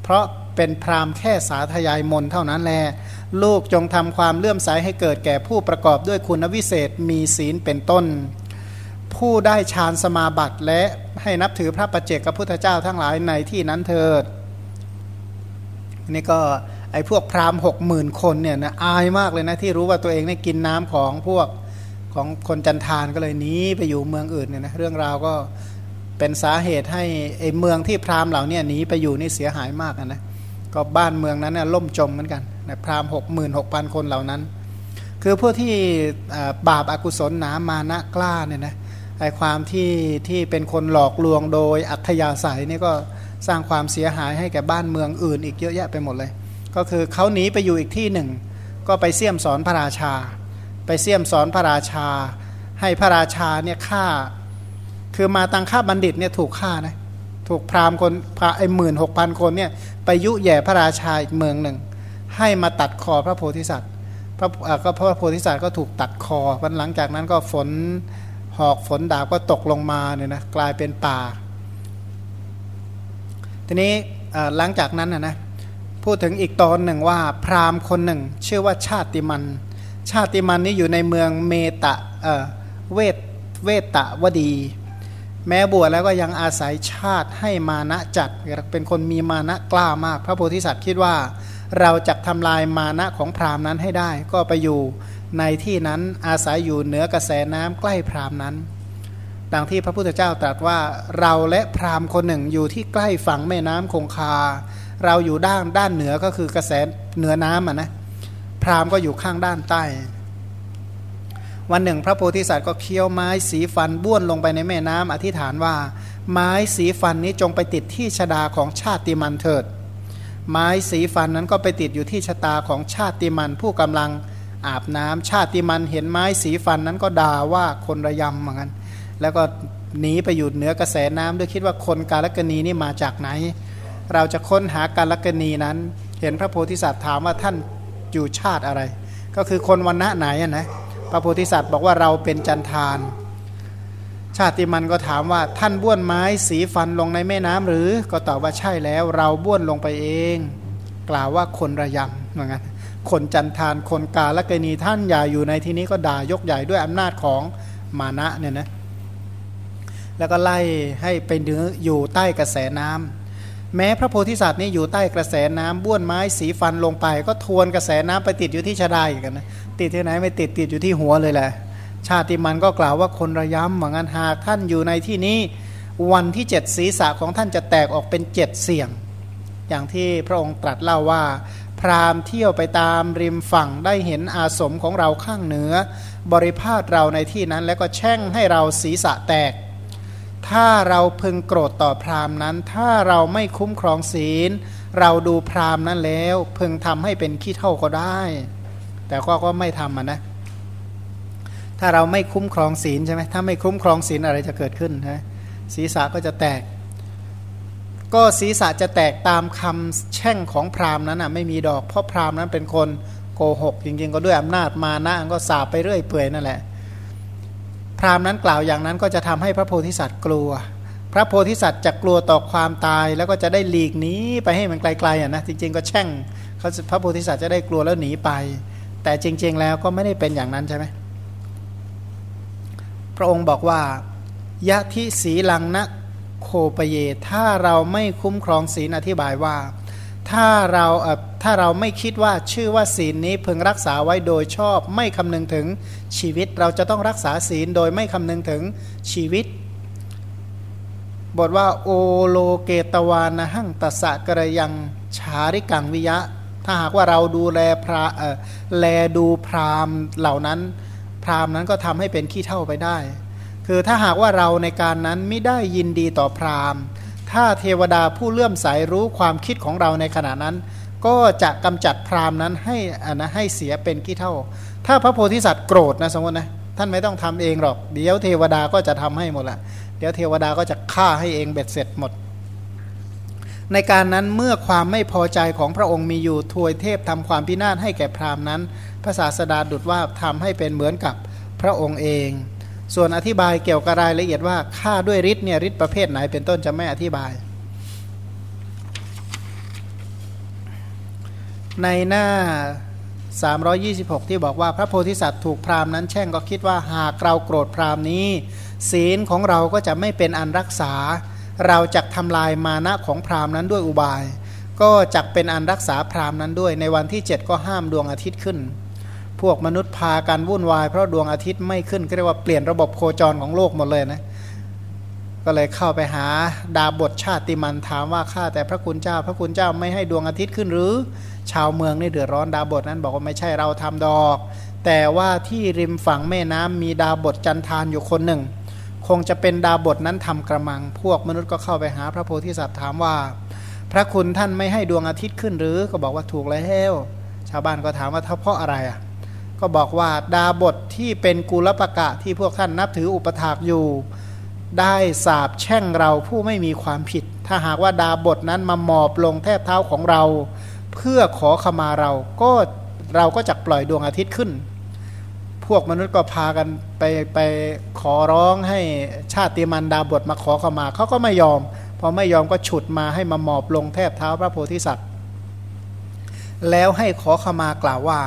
เพราะเป็นพราหมณ์แค่สาธยายมนเท่านั้นแล ลูกจงทำความเลื่อมใสให้เกิดแก่ผู้ประกอบด้วยคุณวิเศษมีศีลเป็นต้น ผู้ได้ฌานสมาบัติและให้นับถือพระประเจกพระพุทธเจ้าทั้งหลายในที่นั้นเถิดนี่ก็ไอ้พวกพราหมณ์หกหมื่นคนเนี่ยนะอายมากเลยนะที่รู้ว่าตัวเองได้กินน้ำของพวกของคนจันทานก็เลยหนีไปอยู่เมืองอื่นเนี่ยนะเรื่องราวก็เป็นสาเหตุให้ไอ้เมืองที่พราหมณ์เหล่านี้หนีไปอยู่นี่เสียหายมากนะก็บ้านเมืองนั้นเนี่ยล่มจมเหมือนกันนะพราหมณ์หกหมื่นหกพันคนเหล่านั้น คือพวกที่บาปอากุศลหนามานะกล้าเนี่ยนะ ไอความที่ที่เป็นคนหลอกลวงโดยอัธยาศัยนี่ก็สร้างความเสียหายให้แก่บ้านเมืองอื่น อีกเยอะแยะไปหมดเลย ก็คือเขาหนีไปอยู่อีกที่หนึ่ง ก็ไปเสี่ยมสอนพระราชา ไปเสี่ยมสอนพระราชา ให้พระราชาเนี่ยฆ่า คือมาตังค่าบัณฑิตเนี่ยถูกฆ่านะถูกพราหมณ์คนพระไอ้หมื่นหกพันคนเนี่ยไปยุแย่พระราชาอีกเมืองหนึ่ง ให้มาตัดคอพระโพธิสัตว์พระก็พระโพธิสัตว์ก็ถูกตัดคอวันหลังจากนั้นก็ฝน หอกฝนดาบก็ตกลงมาเนี่ยนะกลายเป็นป่า ทีนี้หลังจากนั้นนะนะพูดถึงอีกตอนหนึ่งว่าพราหมณ์คนหนึ่ง ชื่อว่าชาติมัน ชาติมันนี้อยู่ในเมืองเมตะเเวทเวตะวดี แม้บวชแล้วก็ยังอาศัยชาติให้มานะจัด เป็นคนมีมานะกล้ามาก พระโพธิสัตว์คิดว่าเราจะทำลายมานะของพราหมณ์นั้นให้ได้ ก็ไปอยู่ ในที่นั้นอาศัยอยู่เหนือกระแสน้ำใกล้พราหมนั้น ดังที่พระพุทธเจ้าตรัสว่าเราและพราหมณ์คนหนึ่งอยู่ที่ใกล้ฝั่งแม่น้ำคงคา เราอยู่ด้านด้านเหนือก็คือกระแสเหนือน้ำอะนะพราหมณ์ก็อยู่ข้างด้านใต้ วันหนึ่ง พระโพธิสัตว์ก็เคี้ยวไม้สีฟันบ้วนลงไปในแม่น้ำอธิษฐานว่า ไม้สีฟันนี้จงไปติดที่ชดาของชาติมันเถิด ไม้สีฟันนั้นก็ไปติดอยู่ที่ชะตาของชาติมันผู้กำลัง อาบน้ำชาติมันเห็นไม้สีฟันนั้นก็ด่าว่าคนระยำเหมือนกันแล้วก็หนีไปอยู่เหนือกระแสน้ำด้วยคิดว่าคนกาลกณีนี่มาจากไหน เราจะค้นหากาลกณีนั้น เห็นพระโพธิสัตว์ถามว่าท่านอยู่ชาติอะไร ก็คือคนวันณะไหนนะพระโพธิสัตว์บอกว่าเราเป็นจันทานชาติมันก็ถามว่าท่านบ้วนไม้สีฟันลงในแม่น้ำหรือก็ตอบว่าใช่แล้วเราบ้วนลงไปเอง กล่าวว่าคนระยำเหมือนกัน คนจันทานคนกาและกณีท่านอย่าอยู่ในที่นี้ก็ด่ายกใหญ่ด้วยอำนาจของมานะเนี่ยนะแล้วก็ไล่ให้ไปเนื้ออยู่ใต้กระแสน้ำแม้พระโพธิสัตว์นี่อยู่ใต้กระแสน้ำบ้วนไม้สีฟันลงไป ก็ทวนกระแสน้ำไปติดอยู่ที่ชาดาอีกนะติดที่ไหนไม่ติดติดอยู่ที่หัวเลยแหละชาติมันก็กล่าวว่าคนระยำเหมือนกันหากท่านอยู่ในที่นี้วันที่เจ็ดศีรษะของท่านจะแตกออกเป็นเจ็ดเสี่ยง อย่างที่พระองค์ตรัสเล่าว่า พรามเที่ยวไปตามริมฝั่งได้เห็นอาสมของเราข้างเหนือ บริพาทเราในที่นั้นแล้วก็แช่งให้เราศีรษะแตก ถ้าเราพึงโกรธต่อพรามนั้น ถ้าเราไม่คุ้มครองศีล เราดูพรามนั้นแล้ว พึงทำให้เป็นขี้เท่าก็ได้ แต่ก็ก็ไม่ทำนะ ถ้าเราไม่คุ้มครองศีลใช่ไหมถ้าไม่คุ้มครองศีลอะไรจะเกิดขึ้นนะศีรษะก็จะแตก ก็ศีรษะจะแตกตามคำแช่งของพราหมณ์นั้นอะไม่มีดอก เพราะพราหมณ์นั้นเป็นคนโกหก จริงๆ ก็ด้วยอำนาจมานะก็สาบไปเรื่อยเปื่อยนั่นแหละ พราหมณ์นั้นกล่าวอย่างนั้นก็จะทำให้พระโพธิสัตว์กลัว พระโพธิสัตว์จะกลัวต่อความตายแล้วก็จะได้หลีกหนีไปให้มันไกลๆอะนะจริง ๆ ก็แช่งเขาพระโพธิสัตว์จะได้กลัวแล้วหนีไป แต่จริง ๆ แล้วก็ไม่ได้เป็นอย่างนั้นใช่ไหมพระองค์บอกว่ายะทิสีลังนะ โคปเย ถ้าเราไม่คุ้มครองศีลอธิบายว่า ถ้าเราถ้าเราไม่คิดว่าชื่อว่าศีลนี้พึงรักษาไว้โดยชอบ ไม่คำนึงถึงชีวิต เราจะต้องรักษาศีลโดยไม่คำนึงถึงชีวิต บทว่าโอโลเกตวานะหั่งตสะกระยังชาริกังวิยะ ถ้าหากว่าเราดูแลพระแลดูพรามเหล่านั้น พรามนั้นก็ทำให้เป็นขี้เท่าไปได้ คือถ้าหากว่าเราในการนั้นไม่ได้ยินดีต่อพราหมณ์ ถ้าเทวดาผู้เลื่อมใสรู้ความคิดของเราในขณะนั้น ก็จะกำจัดพราหมณ์นั้นให้อนะให้เสียเป็นกี่เท่า ถ้าพระโพธิสัตว์โกรธนะสมมตินะท่านไม่ต้องทำเองหรอก เดี๋ยวเทวดาก็จะทำให้หมดละเดี๋ยวเทวดาก็จะฆ่าให้เองเบ็ดเสร็จหมด ในการนั้นเมื่อความไม่พอใจของพระองค์มีอยู่ทวยเทพทำความพินาศให้แก่พราหมณ์นั้น พระศาสดาดุดว่าทำให้เป็นเหมือนกับพระองค์เอง ส่วนอธิบายเกี่ยวกับรายละเอียดว่าฆ่าด้วยฤทธิ์เนี่ยฤทธิ์ประเภทไหนเป็นต้นจะไม่อธิบาย ในหน้า 326 ที่บอกว่าพระโพธิสัตว์ถูกพราหมณ์นั้นแช่งก็คิดว่าหากเราโกรธพราหมณ์นี้ ศีลของเราก็จะไม่เป็นอันรักษา เราจะทำลายมานะของพราหมณ์นั้นด้วยอุบาย ก็จะเป็นอันรักษาพราหมณ์นั้นด้วยในวันที่ 7 ก็ห้ามดวงอาทิตย์ขึ้น พวกมนุษย์พากันวุ่นวายเพราะดวงอาทิตย์ไม่ขึ้นก็เรียกว่าเปลี่ยนระบบโคจรของโลกหมดเลยนะก็เลยเข้าไปหาดาบทชาติมันถามว่าข้าแต่พระคุณเจ้า พระคุณเจ้าไม่ให้ดวงอาทิตย์ขึ้นหรือ ชาวเมืองนี่เดือดร้อนดาบทนั้นบอกว่าไม่ใช่เราทำดอก แต่ว่าที่ริมฝั่งแม่น้ำมีดาบทจันทานอยู่คนหนึ่ง คงจะเป็นดาบทนั้นทำกระมัง พวกมนุษย์ก็เข้าไปหาพระโพธิสัตว์ถามว่า พระคุณท่านไม่ให้ดวงอาทิตย์ขึ้นหรือก็บอกว่าถูกแล้ว ชาวบ้านก็ถามว่าถ้าเพราะอะไรอะ ก็บอกว่าดาบทที่เป็นกุลปะกะที่พวกท่านนับถืออุปถากอยู่ ได้สาบแช่งเราผู้ไม่มีความผิด ถ้าหากว่าดาบทนั้นมาหมอบลงแทบเท้าของเรา เพื่อขอขมาเราก็เราก็จะปล่อยดวงอาทิตย์ขึ้น พวกมนุษย์ก็พากันไปไปขอร้องให้ชาติมันดาบทมาขอขมาเขาก็ไม่ยอมพอไม่ยอมก็ฉุดมาให้มาหมอบลงแทบเท้าพระโพธิสัตว์ แล้วให้ขอขมากล่าวว่า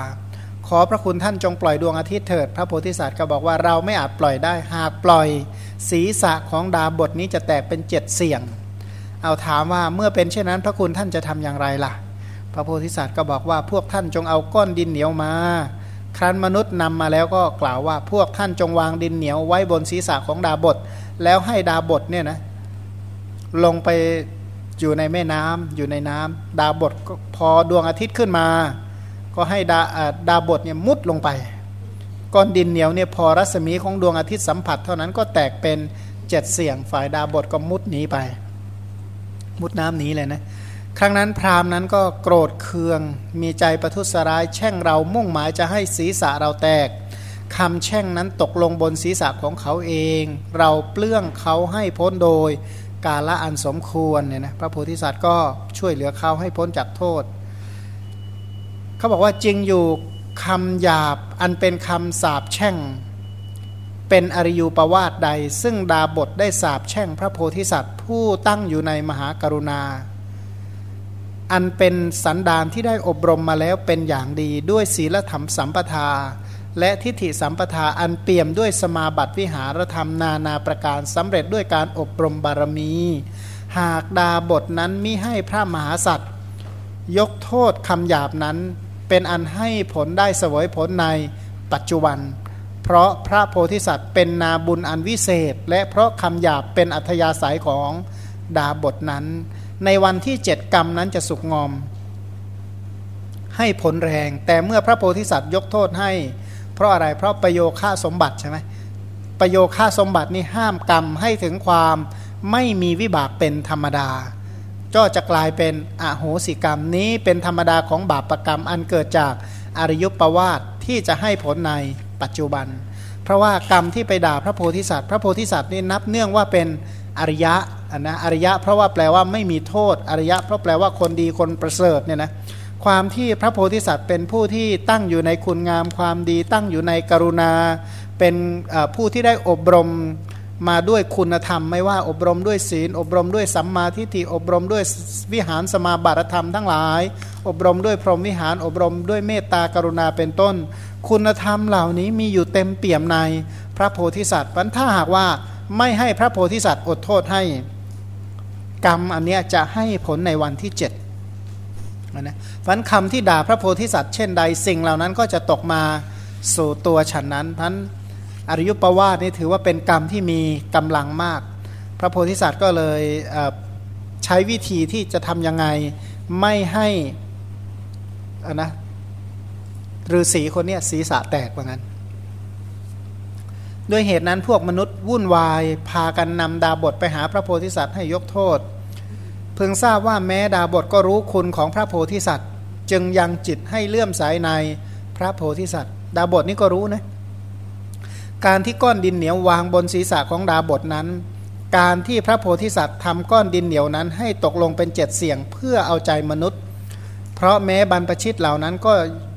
ขอพระคุณท่านจงปล่อยดวงอาทิตย์เถิด พระโพธิสัตว์ก็บอกว่าเราไม่อาจปล่อยได้ หากปล่อยศีรษะของดาบทนี้จะแตกเป็นเจ็ดเสี่ยง เอาถามว่าเมื่อเป็นเช่นนั้น พระคุณท่านจะทำอย่างไรล่ะ พระโพธิสัตว์ก็บอกว่าพวกท่านจงเอาก้อนดินเหนียวมา ครั้นมนุษย์นำมาแล้วก็กล่าวว่าพวกท่านจงวางดินเหนียวไว้บนศีรษะของดาบท แล้วให้ดาบทเนี่ยนะลงไปอยู่ในแม่น้ำอยู่ในน้ำดาบทพอดวงอาทิตย์ขึ้นมา ก็ให้ดาดาบทเนี่ยมุดลงไป ก้อนดินเหนียวเนี่ยพอรัศมีของดวงอาทิตย์สัมผัส เท่านั้นก็แตกเป็นเจ็ดเสียงฝ่ายดาบทก็มุดหนีไป มุดน้ำหนีเลยนะครั้งนั้นพราหมณ์นั้นก็โกรธเคือง มีใจประทุษร้าย แช่งเรามุ่งหมายจะให้ศีรษะเราแตกคำแช่งนั้นตกลงบนศีรษะของเขาเอง เราเปลื้องเขาให้พ้นโดยกาละอันสมควรเนี่ยนะพระโพธิสัตว์ก็ช่วยเหลือเขาให้พ้นจากโทษ เขาบอกว่าจริงอยู่คำหยาบอันเป็นคำสาบแช่ง เป็นอริยูปวาทใด ซึ่งดาบทได้สาบแช่งพระโพธิสัตว์ ผู้ตั้งอยู่ในมหากรุณา อันเป็นสันดานที่ได้อบรมมาแล้วเป็นอย่างดีด้วยศีลธรรมสัมปทา และทิฏฐิสัมปทาอันเปี่ยมด้วยสมาบัติวิหารธรรมนานาประการสำเร็จด้วยการอบรมบารมี หากดาบทนั้นมิให้พระมหาสัตว์ ยกโทษคำหยาบนั้น เป็นอันให้ผลได้เสวยผลในปัจจุบัน เพราะพระโพธิสัตว์เป็นนาบุญอันวิเศษ และเพราะคำหยาบเป็นอัธยาศัยของดาบทนั้น ในวันที่เจ็ดกรรมนั้นจะสุกงอม ให้ผลแรง แต่เมื่อพระโพธิสัตว์ยกโทษให้ เพราะอะไรเพราะประโยค่าสมบัติใช่ไหมประโยค่าสมบัตินี่ห้ามกรรมให้ถึงความไม่มีวิบากเป็นธรรมดา ก็จะกลายเป็นอโหสิกรรมนี้เป็นธรรมดาของบาปรกรรมอันเกิดจากอริยประวาทที่จะให้ผลในปัจจุบัน เพราะว่ากรรมที่ไปด่าพระโพธิสัตว์ พระโพธิสัตว์นี่นับเนื่องว่าเป็นอริยะนะอริยะเพราะว่าแปลว่าไม่มีโทษอริยะเพราะแปลว่าคนดีคนประเสริฐเนี่ยนะความที่พระโพธิสัตว์เป็นผู้ที่ตั้งอยู่ในคุณงามความดี ตั้งอยู่ในกรุณา เป็นผู้ที่ได้อบรม มาด้วยคุณธรรม ไม่ว่าอบรมด้วยศีล อบรมด้วยสัมมาทิฏฐิอบรมด้วยวิหารสมาบัติธรรมทั้งหลาย อบรมด้วยพรหมวิหาร อบรมด้วยเมตตากรุณาเป็นต้น คุณธรรมเหล่านี้มีอยู่เต็มเปี่ยมในพระโพธิสัตว์พันถ้าหากว่าไม่ให้พระโพธิสัตว์อดโทษให้ กรรมอันนี้จะให้ผลในวันที่เจ็ดนะพันคำที่ด่าพระโพธิสัตว์เช่นใดสิ่งเหล่านั้นก็จะตกมาสู่ตัวฉันนั้นพัน อริยประวาสนี่ถือว่าเป็นกรรมที่มีกำลังมาก พระโพธิสัตว์ก็เลยใช้วิธีที่จะทำยังไงไม่ให้อะนะฤาษีคนนี้ศีรษะแตกว่างั้น ด้วยเหตุนั้นพวกมนุษย์วุ่นวาย พากันนำดาบทไปหาพระโพธิสัตว์ให้ยกโทษ เพิ่งทราบว่าแม้ดาบทก็รู้คุณของพระโพธิสัตว์ จึงยังจิตให้เลื่อมใสในพระโพธิสัตว์ ดาบทนี่ก็รู้นะ การที่ก้อนดินเหนียววางบนศีรษะของดาบทนั้น การที่พระโพธิสัตว์ทำก้อนดินเหนียวนั้น ให้ตกลงเป็นเจ็ดเสียงเพื่อเอาใจมนุษย์ เพราะแม้บรรพชิตเหล่านั้นก็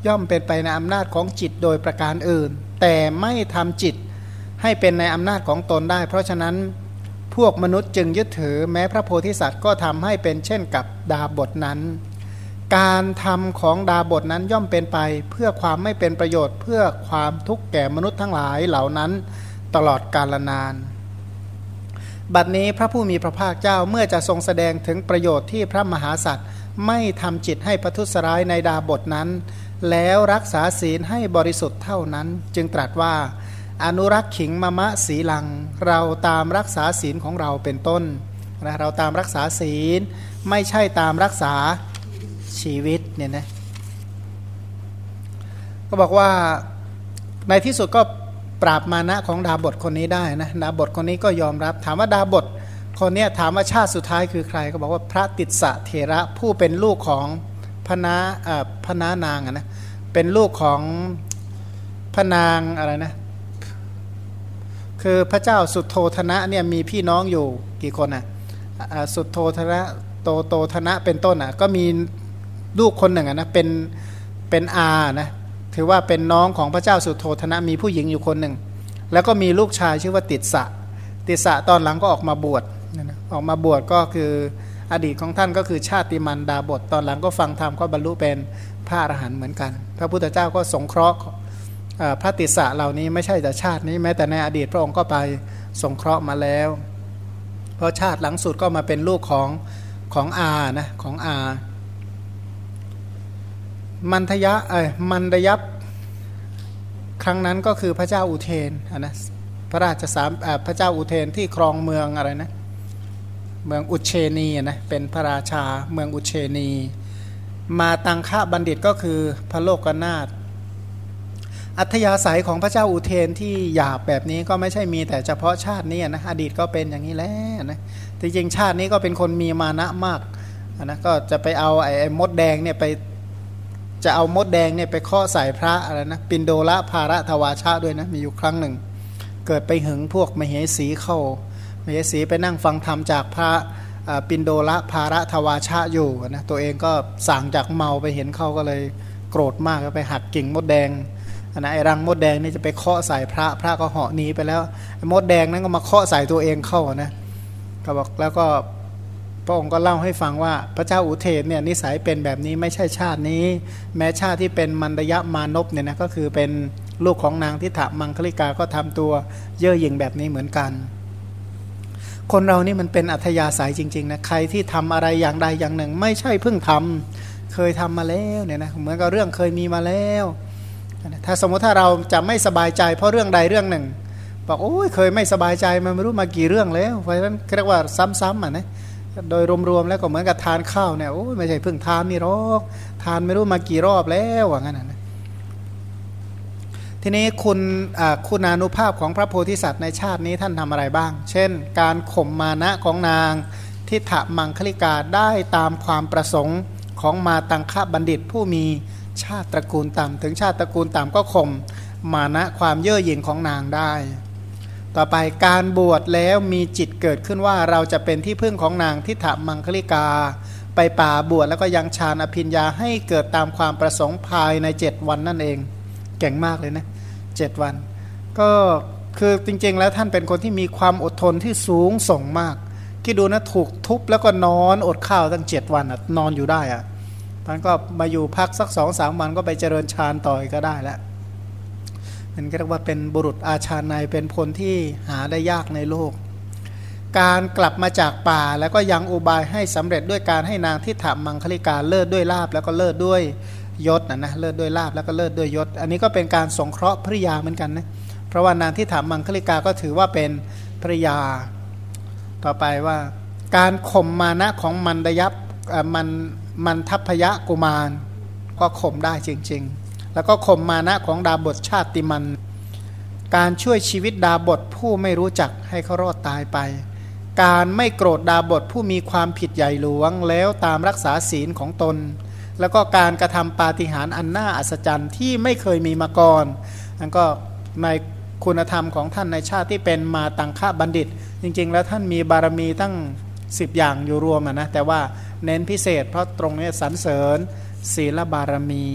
ย่อมเป็นไปในอำนาจของจิตโดยประการอื่น แต่ไม่ทำจิตให้เป็นในอำนาจของตนได้ เพราะฉะนั้นพวกมนุษย์จึงยึดถือแม้พระโพธิสัตว์ก็ทำให้เป็นเช่นกับดาบทนั้น การทำของดาบทนั้นย่อมเป็นไป เพื่อความไม่เป็นประโยชน์ เพื่อความทุกข์แก่มนุษย์ทั้งหลายเหล่านั้นตลอดกาลนาน บัดนี้พระผู้มีพระภาคเจ้าเมื่อจะทรงแสดงถึงประโยชน์ที่พระมหาสัตว์ไม่ทำจิตให้ประทุษร้ายในดาบทนั้น แล้วรักษาศีลให้บริสุทธิ์เท่านั้น จึงตรัสว่า อนุรักษ์ขิงมะมะสีลัง เราตามรักษาศีลของเราเป็นต้นนะเราตามรักษาศีลไม่ใช่ตามรักษา ชีวิตเนี่ยนะก็บอกว่าในที่สุดก็ปราบมานะของดาบทคนนี้ได้นะดาบทคนนี้ก็ยอมรับ ถามว่าดาบทคนนี้ถามว่าชาติสุดท้ายคือใคร ก็บอกว่าพระติสสะเถระผู้เป็นลูกของพนาพนานางนะเป็นลูกของพนางอะไรนะคือพระเจ้าสุดโทธนะเนี่ยมีพี่น้องอยู่กี่คนอะสุดโทธนะโตโตธนะเป็นต้นอะก็มี ลูกคนหนึ่งนะเป็นเป็นอานะถือว่าเป็นน้องของพระเจ้าสุโธธนะมีผู้หญิงอยู่คนหนึ่ง แล้วก็มีลูกชายชื่อว่าติดสะ ติดสะตอนหลังก็ออกมาบวชออกมาบวชก็คืออดีตของท่านก็คือชาติมันดาบทตอนหลังก็ฟังธรรมก็บรรลุเป็นพระอรหันต์เหมือนกัน พระพุทธเจ้าก็สงเคราะห์พระติสสะเหล่านี้ไม่ใช่แต่ชาตินี้แม้แต่ในอดีตพระองค์ก็ไปสงเคราะห์มาแล้ว เพราะชาติหลังสุดก็มาเป็นลูกของของอานะของอา มันทยะเอ้มันระยับครั้งนั้นก็คือพระเจ้าอุเทนนะพระราชสามพระเจ้าอุเทนที่ครองเมืองอะไรนะเมืองอุเชนีนะเป็นพระราชาเมืองอุเชนี มาตังค่าบัณฑิตก็คือพระโลกนาถอัธยาศัยของพระเจ้าอุเทนที่หยาบแบบนี้ก็ไม่ใช่มีแต่เฉพาะชาตินี้นะอดีตก็เป็นอย่างนี้แล้วนะจริงๆชาตินี้ก็เป็นคนมีมานะมากนะก็จะไปเอาไอ้มดแดงเนี่ยไป จะเอามดแดงเนี่ยไปข้อใส่พระอะไรนะปินโดละภาระทวาชาด้วยนะมีอยู่ครั้งหนึ่ง เกิดไปหึงพวกมเหสีเข้ามเหสีไปนั่งฟังธรรมจากพระปินโดละภาระทวาชาอยู่นะตัวเองก็สั่งจากเมาไปเห็นเข้าก็เลยโกรธมากก็ไปหักกิ่งมดแดงนะไอ้รังมดแดงนี่จะไปเคาะใส่พระพระก็เหาะหนีไปแล้วมดแดงนั้นก็มาเคาะใส่ตัวเองเข้านะก็บอกแล้วก็ พระองค์ก็เล่าให้ฟังว่าพระเจ้าอุเทนเนี่ยนิสัยเป็นแบบนี้ไม่ใช่ชาตินี้ แม้ชาติที่เป็นมันดยะมานพเนี่ยนะก็คือเป็นลูกของนางทิฏฐมังคลิกาก็ทำตัวเย่อหยิ่งแบบนี้เหมือนกัน คนเรานี่มันเป็นอัธยาศัยจริงๆนะใครที่ทำอะไรอย่างใดอย่างหนึ่ง ไม่ใช่เพิ่งทำเคยทำมาแล้วเนี่ยนะเหมือนกับเรื่องเคยมีมาแล้ว ถ้าสมมติถ้าเราจะไม่สบายใจ เพราะเรื่องใดเรื่องหนึ่งบอกโอ้ยเคยไม่สบายใจมาไม่รู้มากี่เรื่องแล้วเพราะฉะนั้นเรียกว่าซ้ำๆอะนะ โดยรวมๆแล้วก็เหมือนกับทานข้าวเนี่ยโอ้ไม่ใช่เพิ่งทานนี่หรอกทานไม่รู้มากี่รอบแล้วว่างั้นนะทีนี้คุณคุณานุภาพของพระโพธิสัตว์ในชาตินี้ท่านทำอะไรบ้าง เช่น การข่มมานะของนางทิฏฐมังคลิกาได้ตามความประสงค์ของมาตังคบัณฑิตผู้มีชาติตระกูลต่ำถึงชาติตระกูลต่ำก็ข่มมานะความเย่อหยิ่งของนางได้ ต่อไปการบวชแล้วมีจิตเกิดขึ้นว่าเราจะเป็นที่พึ่งของนางทิฏฐมังคลิกา ไปป่าบวชแล้วก็ยังฌานอภิญญาให้เกิดตามความประสงค์ภายในเจ็ดวันนั่นเอง เก่งมากเลยนะเจ็ดวัน ก็คือจริงๆแล้วท่านเป็นคนที่มีความอดทนที่สูงส่งมาก คิดดูนะถูกทุบแล้วก็นอนอดข้าวตั้งเจ็ดวันนอนอยู่ได้อะท่านก็มาอยู่พักสักสองสามวันก็ไปเจริญฌานต่อยก็ได้แล้ว มันก็เรียกว่าเป็นบุรุษอาชาในเป็นพลที่หาได้ยากในโลก การกลับมาจากป่าแล้วก็ยังอุบายให้สำเร็จด้วยการให้นางทิฏฐามังคลิกาเลิศด้วยลาบแล้วก็เลิศด้วยยศนะนะเลิศด้วยลาบแล้วก็เลิศด้วยยศ อันนี้ก็เป็นการสงเคราะห์ภริยาเหมือนกันนะเพราะว่านางทิฏฐามังคลิกาก็ถือว่าเป็นภริยา ต่อไปว่า การข่มมานะของมันดยับมันมันทัพยะกุมาร ก็ข่มได้จริง ๆ แล้วก็ข่มมานะของดาบทชาติมัน การช่วยชีวิตดาบทผู้ไม่รู้จักให้เขารอดตายไป การไม่โกรธดาบทผู้มีความผิดใหญ่หลวงแล้วตามรักษาศีลของตน แล้วก็การกระทำปาฏิหาริย์อันน่าอัศจรรย์ที่ไม่เคยมีมาก่อนนั่นก็ในคุณธรรมของท่านในชาติที่เป็นมาตังค่าบัณฑิต จริง ๆ แล้วท่านมีบารมีตั้ง 10 อย่างอยู่รวมนะแต่ว่าเน้นพิเศษเพราะตรงนี้สรรเสริญศีลบารมี